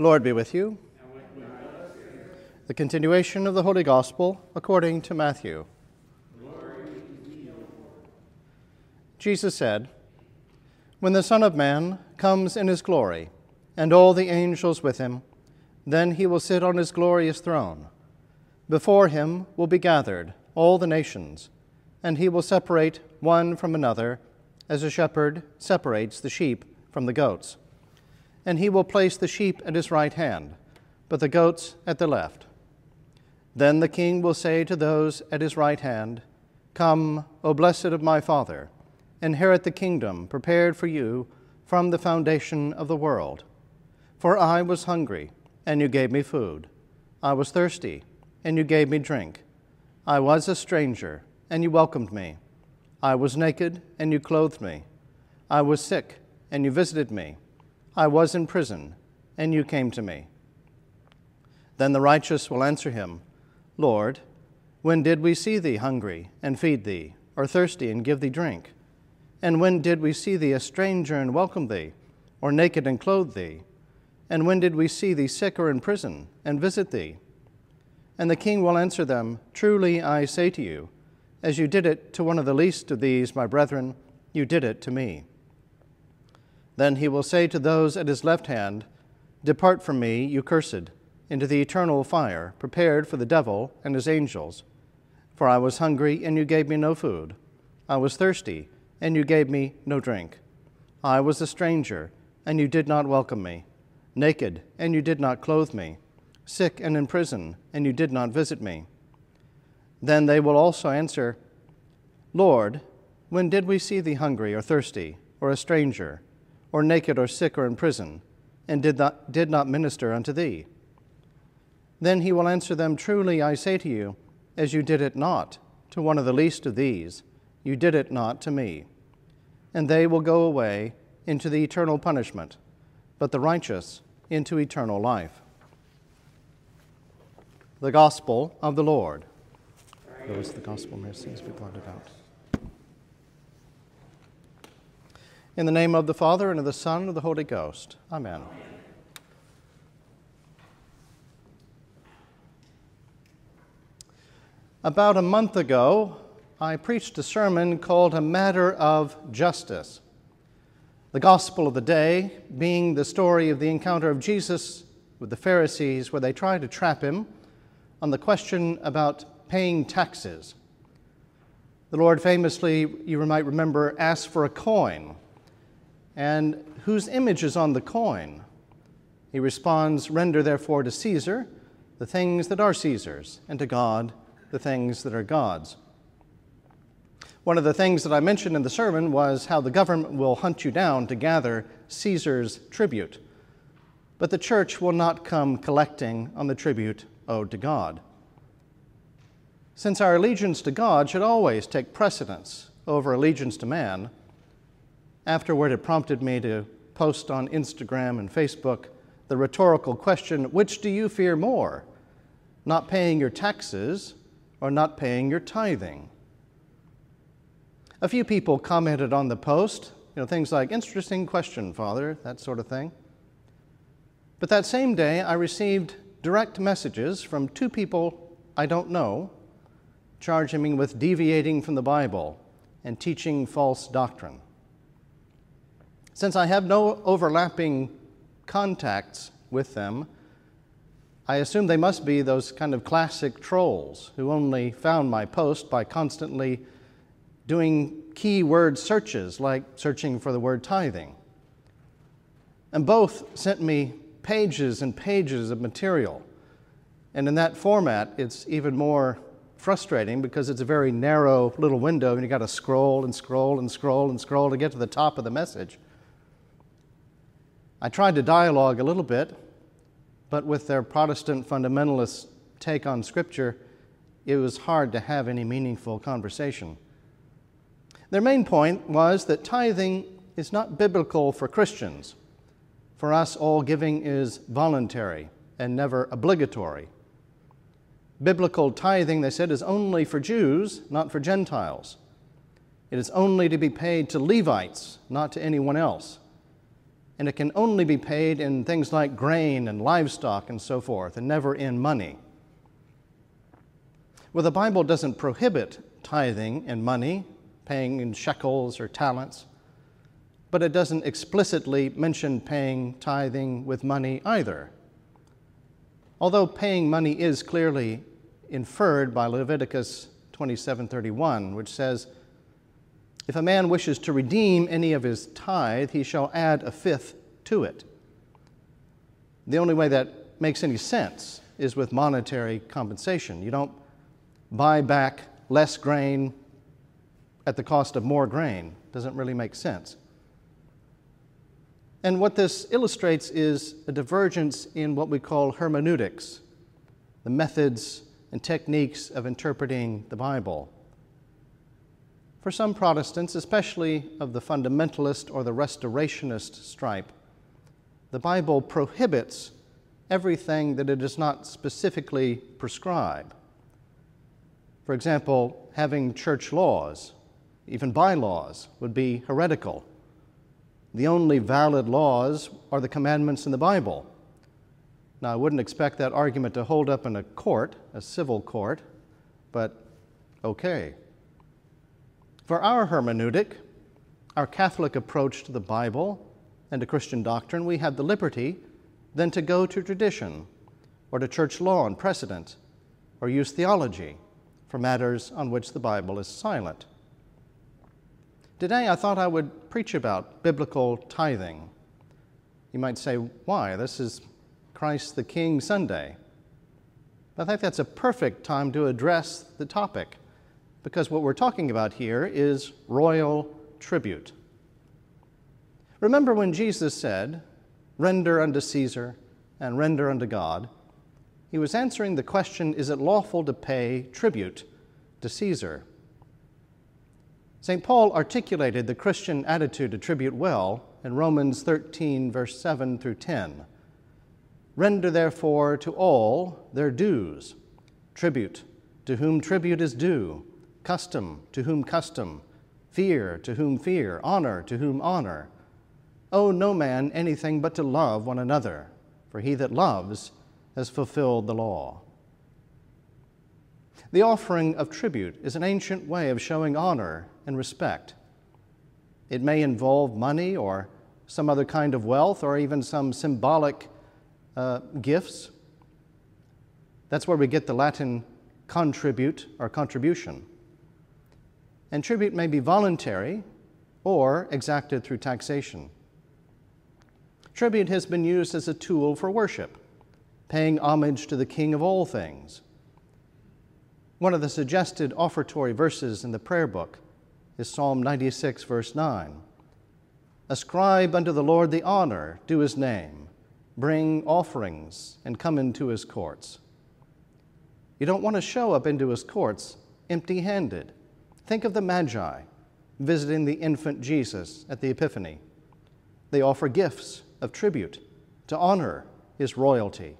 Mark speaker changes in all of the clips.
Speaker 1: The Lord be with you. The continuation of the Holy Gospel according to Matthew. Jesus said, When the Son of Man comes in his glory, and all the angels with him, then he will sit on his glorious throne. Before him will be gathered all the nations, and he will separate one from another, as a shepherd separates the sheep from the goats and he will place the sheep at his right hand, but the goats at the left. Then the king will say to those at his right hand, Come, O blessed of my Father, inherit the kingdom prepared for you from the foundation of the world. For I was hungry, and you gave me food. I was thirsty, and you gave me drink. I was a stranger, and you welcomed me. I was naked, and you clothed me. I was sick, and you visited me. I was in prison, and you came to me. Then the righteous will answer him, Lord, when did we see thee hungry and feed thee, or thirsty and give thee drink? And when did we see thee a stranger and welcome thee, or naked and clothe thee? And when did we see thee sick or in prison and visit thee? And the king will answer them, Truly I say to you, as you did it to one of the least of these, my brethren, you did it to me. Then he will say to those at his left hand, Depart from me, you cursed, into the eternal fire, prepared for the devil and his angels. For I was hungry, and you gave me no food. I was thirsty, and you gave me no drink. I was a stranger, and you did not welcome me. Naked, and you did not clothe me. Sick and in prison, and you did not visit me. Then they will also answer, Lord, when did we see thee hungry or thirsty, or a stranger? Or naked or sick or in prison, and did not, did not minister unto thee? Then he will answer them, Truly I say to you, as you did it not to one of the least of these, you did it not to me. And they will go away into the eternal punishment, but the righteous into eternal life. The Gospel of the Lord. Those the gospel sins be blotted out. In the name of the Father, and of the Son, and of the Holy Ghost. Amen. About a month ago, I preached a sermon called A Matter of Justice. The gospel of the day being the story of the encounter of Jesus with the Pharisees, where they tried to trap him on the question about paying taxes. The Lord famously, you might remember, asked for a coin and whose image is on the coin? He responds, Render therefore to Caesar the things that are Caesar's, and to God the things that are God's. One of the things that I mentioned in the sermon was how the government will hunt you down to gather Caesar's tribute, but the church will not come collecting on the tribute owed to God. Since our allegiance to God should always take precedence over allegiance to man, Afterward, it prompted me to post on Instagram and Facebook the rhetorical question which do you fear more, not paying your taxes or not paying your tithing? A few people commented on the post, you know, things like, interesting question, Father, that sort of thing. But that same day, I received direct messages from two people I don't know charging me with deviating from the Bible and teaching false doctrine. Since I have no overlapping contacts with them, I assume they must be those kind of classic trolls who only found my post by constantly doing keyword searches, like searching for the word tithing. And both sent me pages and pages of material. And in that format, it's even more frustrating because it's a very narrow little window and you got to scroll and scroll and scroll and scroll to get to the top of the message. I tried to dialogue a little bit, but with their Protestant fundamentalist take on Scripture, it was hard to have any meaningful conversation. Their main point was that tithing is not biblical for Christians. For us, all giving is voluntary and never obligatory. Biblical tithing, they said, is only for Jews, not for Gentiles. It is only to be paid to Levites, not to anyone else and it can only be paid in things like grain and livestock and so forth, and never in money. Well, the Bible doesn't prohibit tithing in money, paying in shekels or talents, but it doesn't explicitly mention paying tithing with money either. Although paying money is clearly inferred by Leviticus 27:31, which says, if a man wishes to redeem any of his tithe, he shall add a fifth to it. The only way that makes any sense is with monetary compensation. You don't buy back less grain at the cost of more grain. Doesn't really make sense. And what this illustrates is a divergence in what we call hermeneutics, the methods and techniques of interpreting the Bible. For some Protestants, especially of the fundamentalist or the restorationist stripe, the Bible prohibits everything that it does not specifically prescribe. For example, having church laws, even bylaws, would be heretical. The only valid laws are the commandments in the Bible. Now, I wouldn't expect that argument to hold up in a court, a civil court, but okay. For our hermeneutic, our Catholic approach to the Bible and to Christian doctrine, we have the liberty then to go to tradition or to church law and precedent or use theology for matters on which the Bible is silent. Today, I thought I would preach about biblical tithing. You might say, why? This is Christ the King Sunday. I think that's a perfect time to address the topic because what we're talking about here is royal tribute. Remember when Jesus said, Render unto Caesar and render unto God? He was answering the question Is it lawful to pay tribute to Caesar? St. Paul articulated the Christian attitude to tribute well in Romans 13, verse 7 through 10. Render therefore to all their dues, tribute to whom tribute is due custom to whom custom, fear to whom fear, honor to whom honor. Owe no man anything but to love one another, for he that loves has fulfilled the law. The offering of tribute is an ancient way of showing honor and respect. It may involve money or some other kind of wealth or even some symbolic uh, gifts. That's where we get the Latin contribute or contribution and tribute may be voluntary or exacted through taxation. Tribute has been used as a tool for worship, paying homage to the King of all things. One of the suggested offertory verses in the prayer book is Psalm 96, verse 9. Ascribe unto the Lord the honor due his name, bring offerings, and come into his courts. You don't want to show up into his courts empty handed Think of the Magi visiting the infant Jesus at the Epiphany. They offer gifts of tribute to honor his royalty,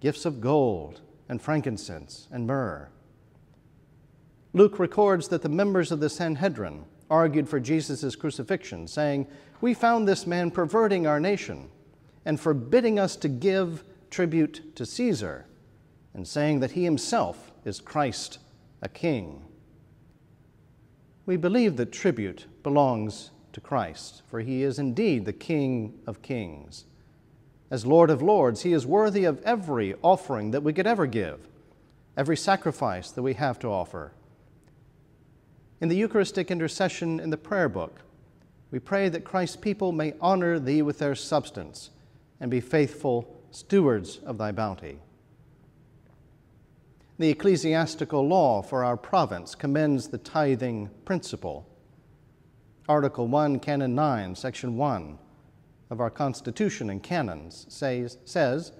Speaker 1: gifts of gold and frankincense and myrrh. Luke records that the members of the Sanhedrin argued for Jesus' crucifixion, saying, We found this man perverting our nation and forbidding us to give tribute to Caesar, and saying that he himself is Christ, a king we believe that tribute belongs to Christ, for he is indeed the King of kings. As Lord of lords, he is worthy of every offering that we could ever give, every sacrifice that we have to offer. In the Eucharistic intercession in the prayer book, we pray that Christ's people may honor thee with their substance and be faithful stewards of thy bounty. The ecclesiastical law for our province commends the tithing principle. Article 1, Canon 9, Section 1 of our Constitution and canons says, says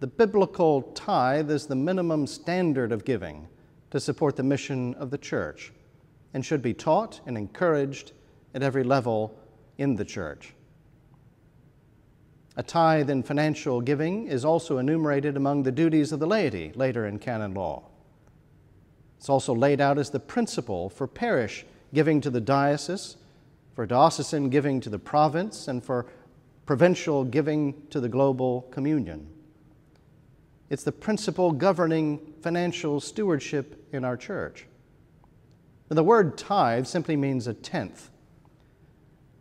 Speaker 1: the biblical tithe is the minimum standard of giving to support the mission of the church and should be taught and encouraged at every level in the church. A tithe in financial giving is also enumerated among the duties of the laity later in canon law. It's also laid out as the principle for parish giving to the diocese, for diocesan giving to the province, and for provincial giving to the global communion. It's the principle governing financial stewardship in our church. The word tithe simply means a tenth,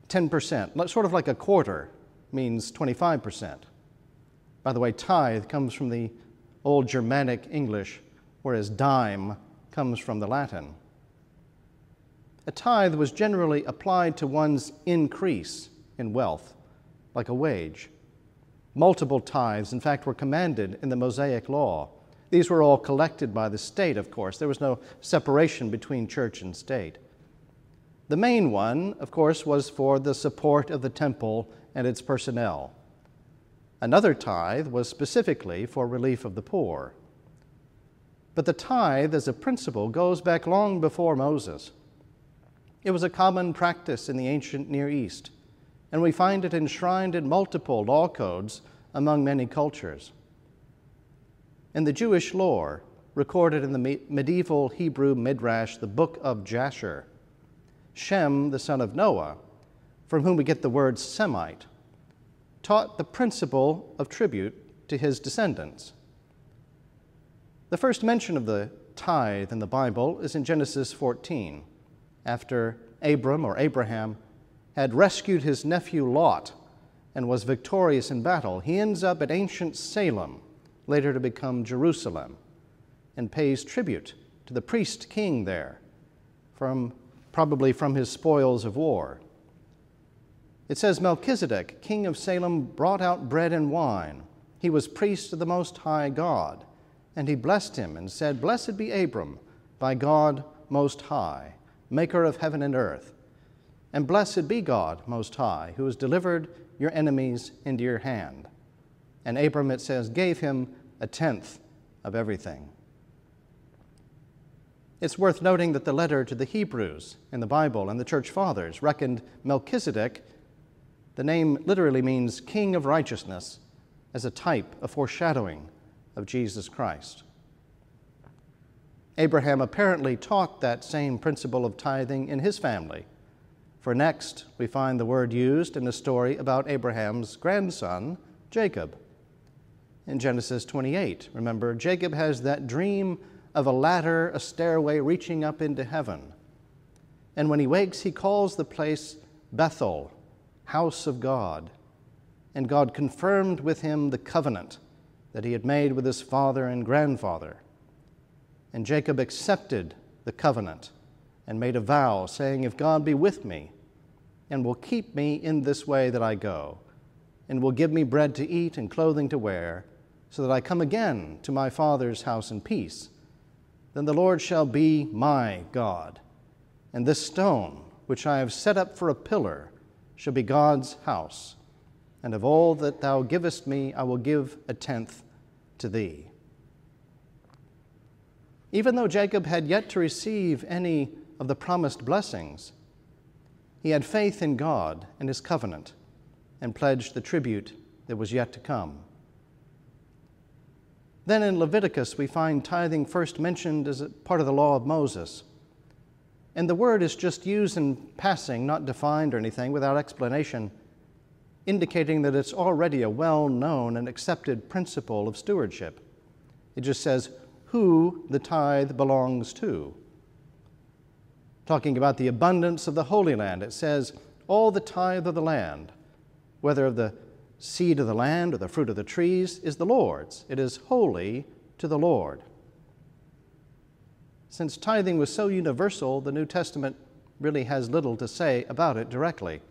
Speaker 1: 10%, sort of like a quarter means 25%. By the way, tithe comes from the old Germanic English, whereas dime comes from the Latin. A tithe was generally applied to one's increase in wealth, like a wage. Multiple tithes, in fact, were commanded in the Mosaic Law. These were all collected by the state, of course. There was no separation between church and state. The main one, of course, was for the support of the temple and its personnel. Another tithe was specifically for relief of the poor. But the tithe as a principle goes back long before Moses. It was a common practice in the ancient Near East, and we find it enshrined in multiple law codes among many cultures. In the Jewish lore, recorded in the medieval Hebrew Midrash, the book of Jasher, Shem, the son of Noah, from whom we get the word Semite, taught the principle of tribute to his descendants. The first mention of the tithe in the Bible is in Genesis 14 after Abram or Abraham had rescued his nephew Lot and was victorious in battle, he ends up at ancient Salem, later to become Jerusalem, and pays tribute to the priest king there, from, probably from his spoils of war. It says Melchizedek, king of Salem, brought out bread and wine. He was priest of the Most High God, and he blessed him and said, Blessed be Abram by God Most High maker of heaven and earth. And blessed be God Most High, who has delivered your enemies into your hand. And Abram, it says, gave him a tenth of everything. It's worth noting that the letter to the Hebrews in the Bible and the church fathers reckoned Melchizedek, the name literally means king of righteousness, as a type, a foreshadowing of Jesus Christ. Abraham apparently taught that same principle of tithing in his family. For next, we find the word used in a story about Abraham's grandson, Jacob. In Genesis 28, remember, Jacob has that dream of a ladder, a stairway reaching up into heaven. And when he wakes, he calls the place Bethel, house of God. And God confirmed with him the covenant that he had made with his father and grandfather. And Jacob accepted the covenant and made a vow, saying, If God be with me and will keep me in this way that I go, and will give me bread to eat and clothing to wear, so that I come again to my father's house in peace, then the Lord shall be my God. And this stone, which I have set up for a pillar, shall be God's house. And of all that thou givest me, I will give a tenth to thee. Even though Jacob had yet to receive any of the promised blessings, he had faith in God and his covenant and pledged the tribute that was yet to come. Then in Leviticus, we find tithing first mentioned as part of the law of Moses. And the word is just used in passing, not defined or anything, without explanation, indicating that it's already a well known and accepted principle of stewardship. It just says, who the tithe belongs to. Talking about the abundance of the Holy Land, it says, All the tithe of the land, whether of the seed of the land or the fruit of the trees, is the Lord's. It is holy to the Lord. Since tithing was so universal, the New Testament really has little to say about it directly,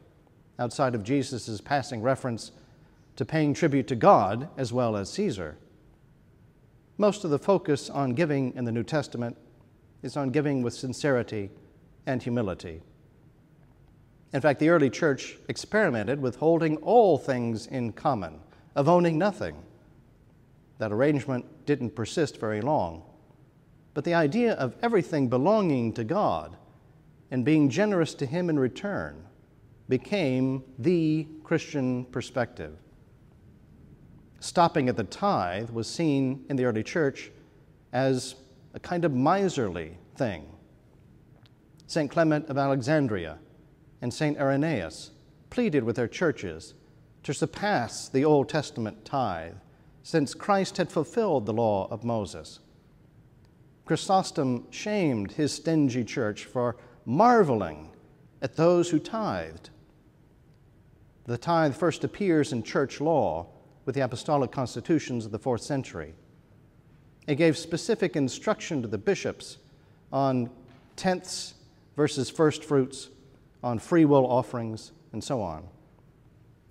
Speaker 1: outside of Jesus' passing reference to paying tribute to God as well as Caesar. Most of the focus on giving in the New Testament is on giving with sincerity and humility. In fact, the early church experimented with holding all things in common, of owning nothing. That arrangement didn't persist very long. But the idea of everything belonging to God and being generous to Him in return became the Christian perspective stopping at the tithe was seen in the early church as a kind of miserly thing. St. Clement of Alexandria and St. Irenaeus pleaded with their churches to surpass the Old Testament tithe, since Christ had fulfilled the law of Moses. Chrysostom shamed his stingy church for marveling at those who tithed. The tithe first appears in church law with the apostolic constitutions of the fourth century. It gave specific instruction to the bishops on tenths versus first fruits, on free will offerings, and so on.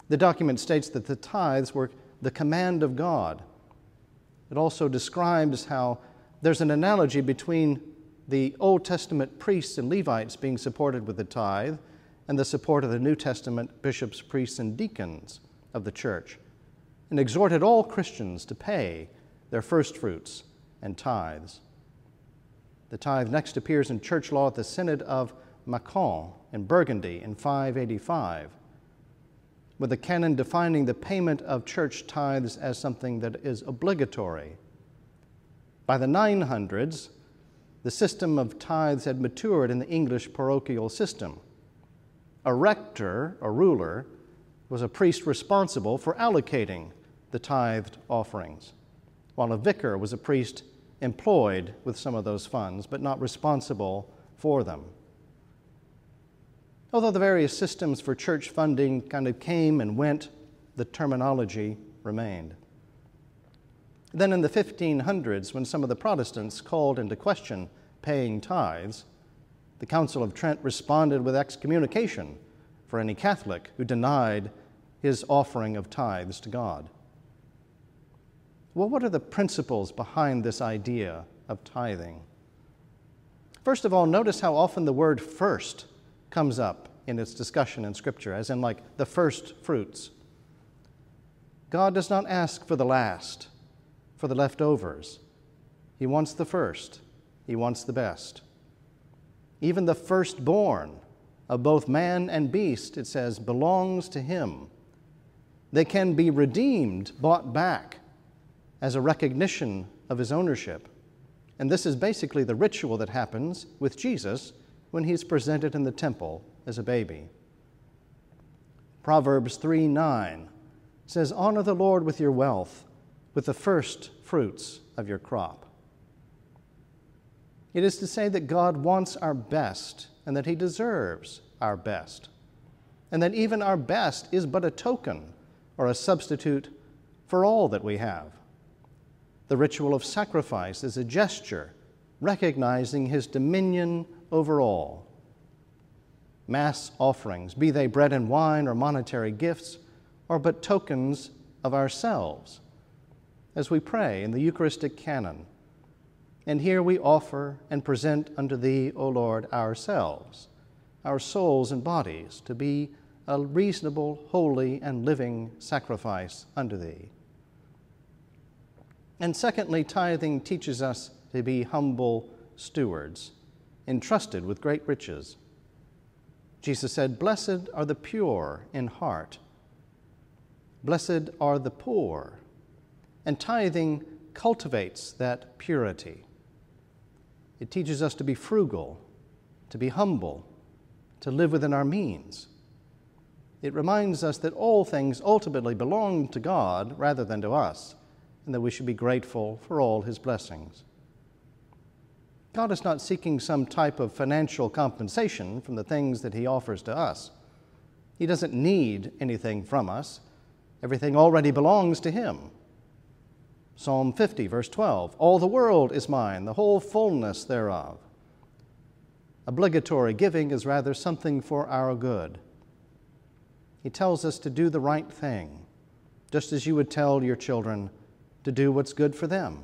Speaker 1: The document states that the tithes were the command of God. It also describes how there's an analogy between the Old Testament priests and Levites being supported with the tithe and the support of the New Testament bishops, priests, and deacons of the church, and exhorted all Christians to pay their first fruits and tithes. The tithe next appears in church law at the Synod of Macon in Burgundy in 585, with a canon defining the payment of church tithes as something that is obligatory. By the 900s, the system of tithes had matured in the English parochial system. A rector, a ruler, was a priest responsible for allocating the tithed offerings, while a vicar was a priest employed with some of those funds, but not responsible for them. Although the various systems for church funding kind of came and went, the terminology remained. Then in the 1500s, when some of the Protestants called into question paying tithes, the Council of Trent responded with excommunication for any Catholic who denied his offering of tithes to God. Well, what are the principles behind this idea of tithing? First of all, notice how often the word first comes up in its discussion in Scripture, as in, like, the first fruits. God does not ask for the last, for the leftovers. He wants the first, He wants the best. Even the firstborn of both man and beast, it says, belongs to Him. They can be redeemed, bought back as a recognition of his ownership. And this is basically the ritual that happens with Jesus when he's presented in the temple as a baby. Proverbs 3 9 says, Honor the Lord with your wealth, with the first fruits of your crop. It is to say that God wants our best and that He deserves our best, and that even our best is but a token or a substitute for all that we have. The ritual of sacrifice is a gesture recognizing his dominion over all. Mass offerings, be they bread and wine or monetary gifts, are but tokens of ourselves as we pray in the Eucharistic canon. And here we offer and present unto Thee, O Lord, ourselves, our souls and bodies, to be a reasonable, holy, and living sacrifice unto Thee. And secondly, tithing teaches us to be humble stewards, entrusted with great riches. Jesus said, Blessed are the pure in heart, blessed are the poor. And tithing cultivates that purity. It teaches us to be frugal, to be humble, to live within our means. It reminds us that all things ultimately belong to God rather than to us and that we should be grateful for all his blessings. God is not seeking some type of financial compensation from the things that he offers to us. He doesn't need anything from us, everything already belongs to him. Psalm 50, verse 12 All the world is mine, the whole fullness thereof. Obligatory giving is rather something for our good. He tells us to do the right thing, just as you would tell your children, to do what's good for them.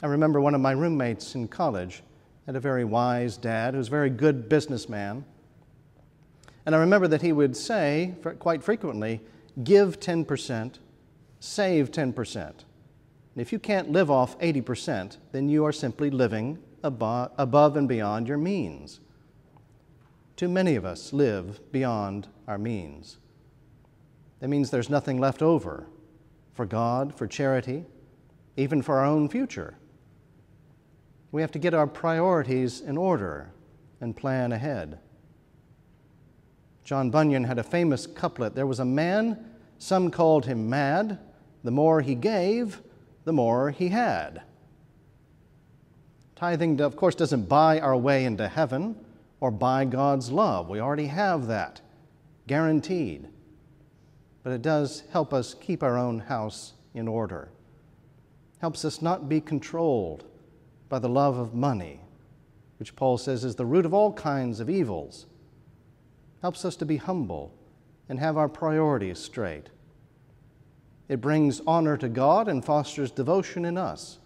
Speaker 1: I remember one of my roommates in college had a very wise dad who was a very good businessman. And I remember that he would say quite frequently, give 10%, save 10%. And if you can't live off 80%, then you are simply living above, above and beyond your means. Too many of us live beyond our means. That means there's nothing left over for God, for charity, even for our own future. We have to get our priorities in order and plan ahead. John Bunyan had a famous couplet There was a man, some called him mad. The more he gave, the more he had. Tithing, of course, doesn't buy our way into heaven or buy God's love. We already have that, guaranteed. But it does help us keep our own house in order, helps us not be controlled by the love of money, which Paul says is the root of all kinds of evils, helps us to be humble and have our priorities straight. It brings honor to God and fosters devotion in us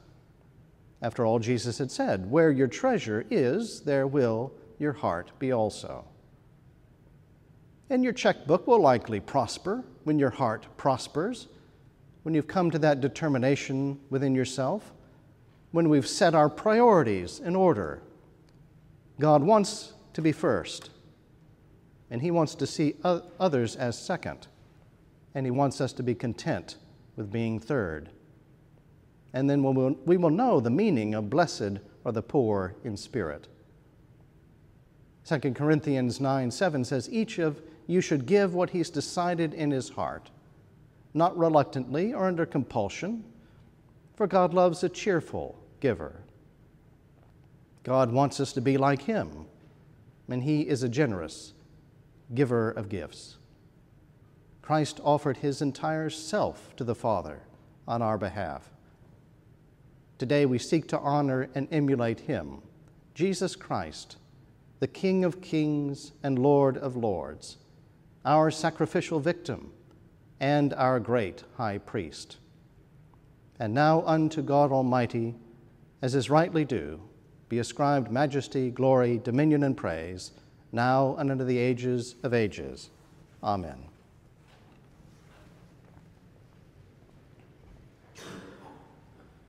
Speaker 1: after all, Jesus had said, Where your treasure is, there will your heart be also. And your checkbook will likely prosper when your heart prospers, when you've come to that determination within yourself, when we've set our priorities in order. God wants to be first, and He wants to see others as second, and He wants us to be content with being third and then we will, know the meaning of blessed are the poor in spirit. 2 Corinthians 9 7 says, Each of you should give what he's decided in his heart, not reluctantly or under compulsion, for God loves a cheerful giver. God wants us to be like him, and he is a generous giver of gifts. Christ offered his entire self to the Father on our behalf. Today we seek to honor and emulate him, Jesus Christ, the King of kings and Lord of lords, our sacrificial victim and our great high priest. And now unto God Almighty, as is rightly due, be ascribed majesty, glory, dominion, and praise, now and unto the ages of ages. Amen.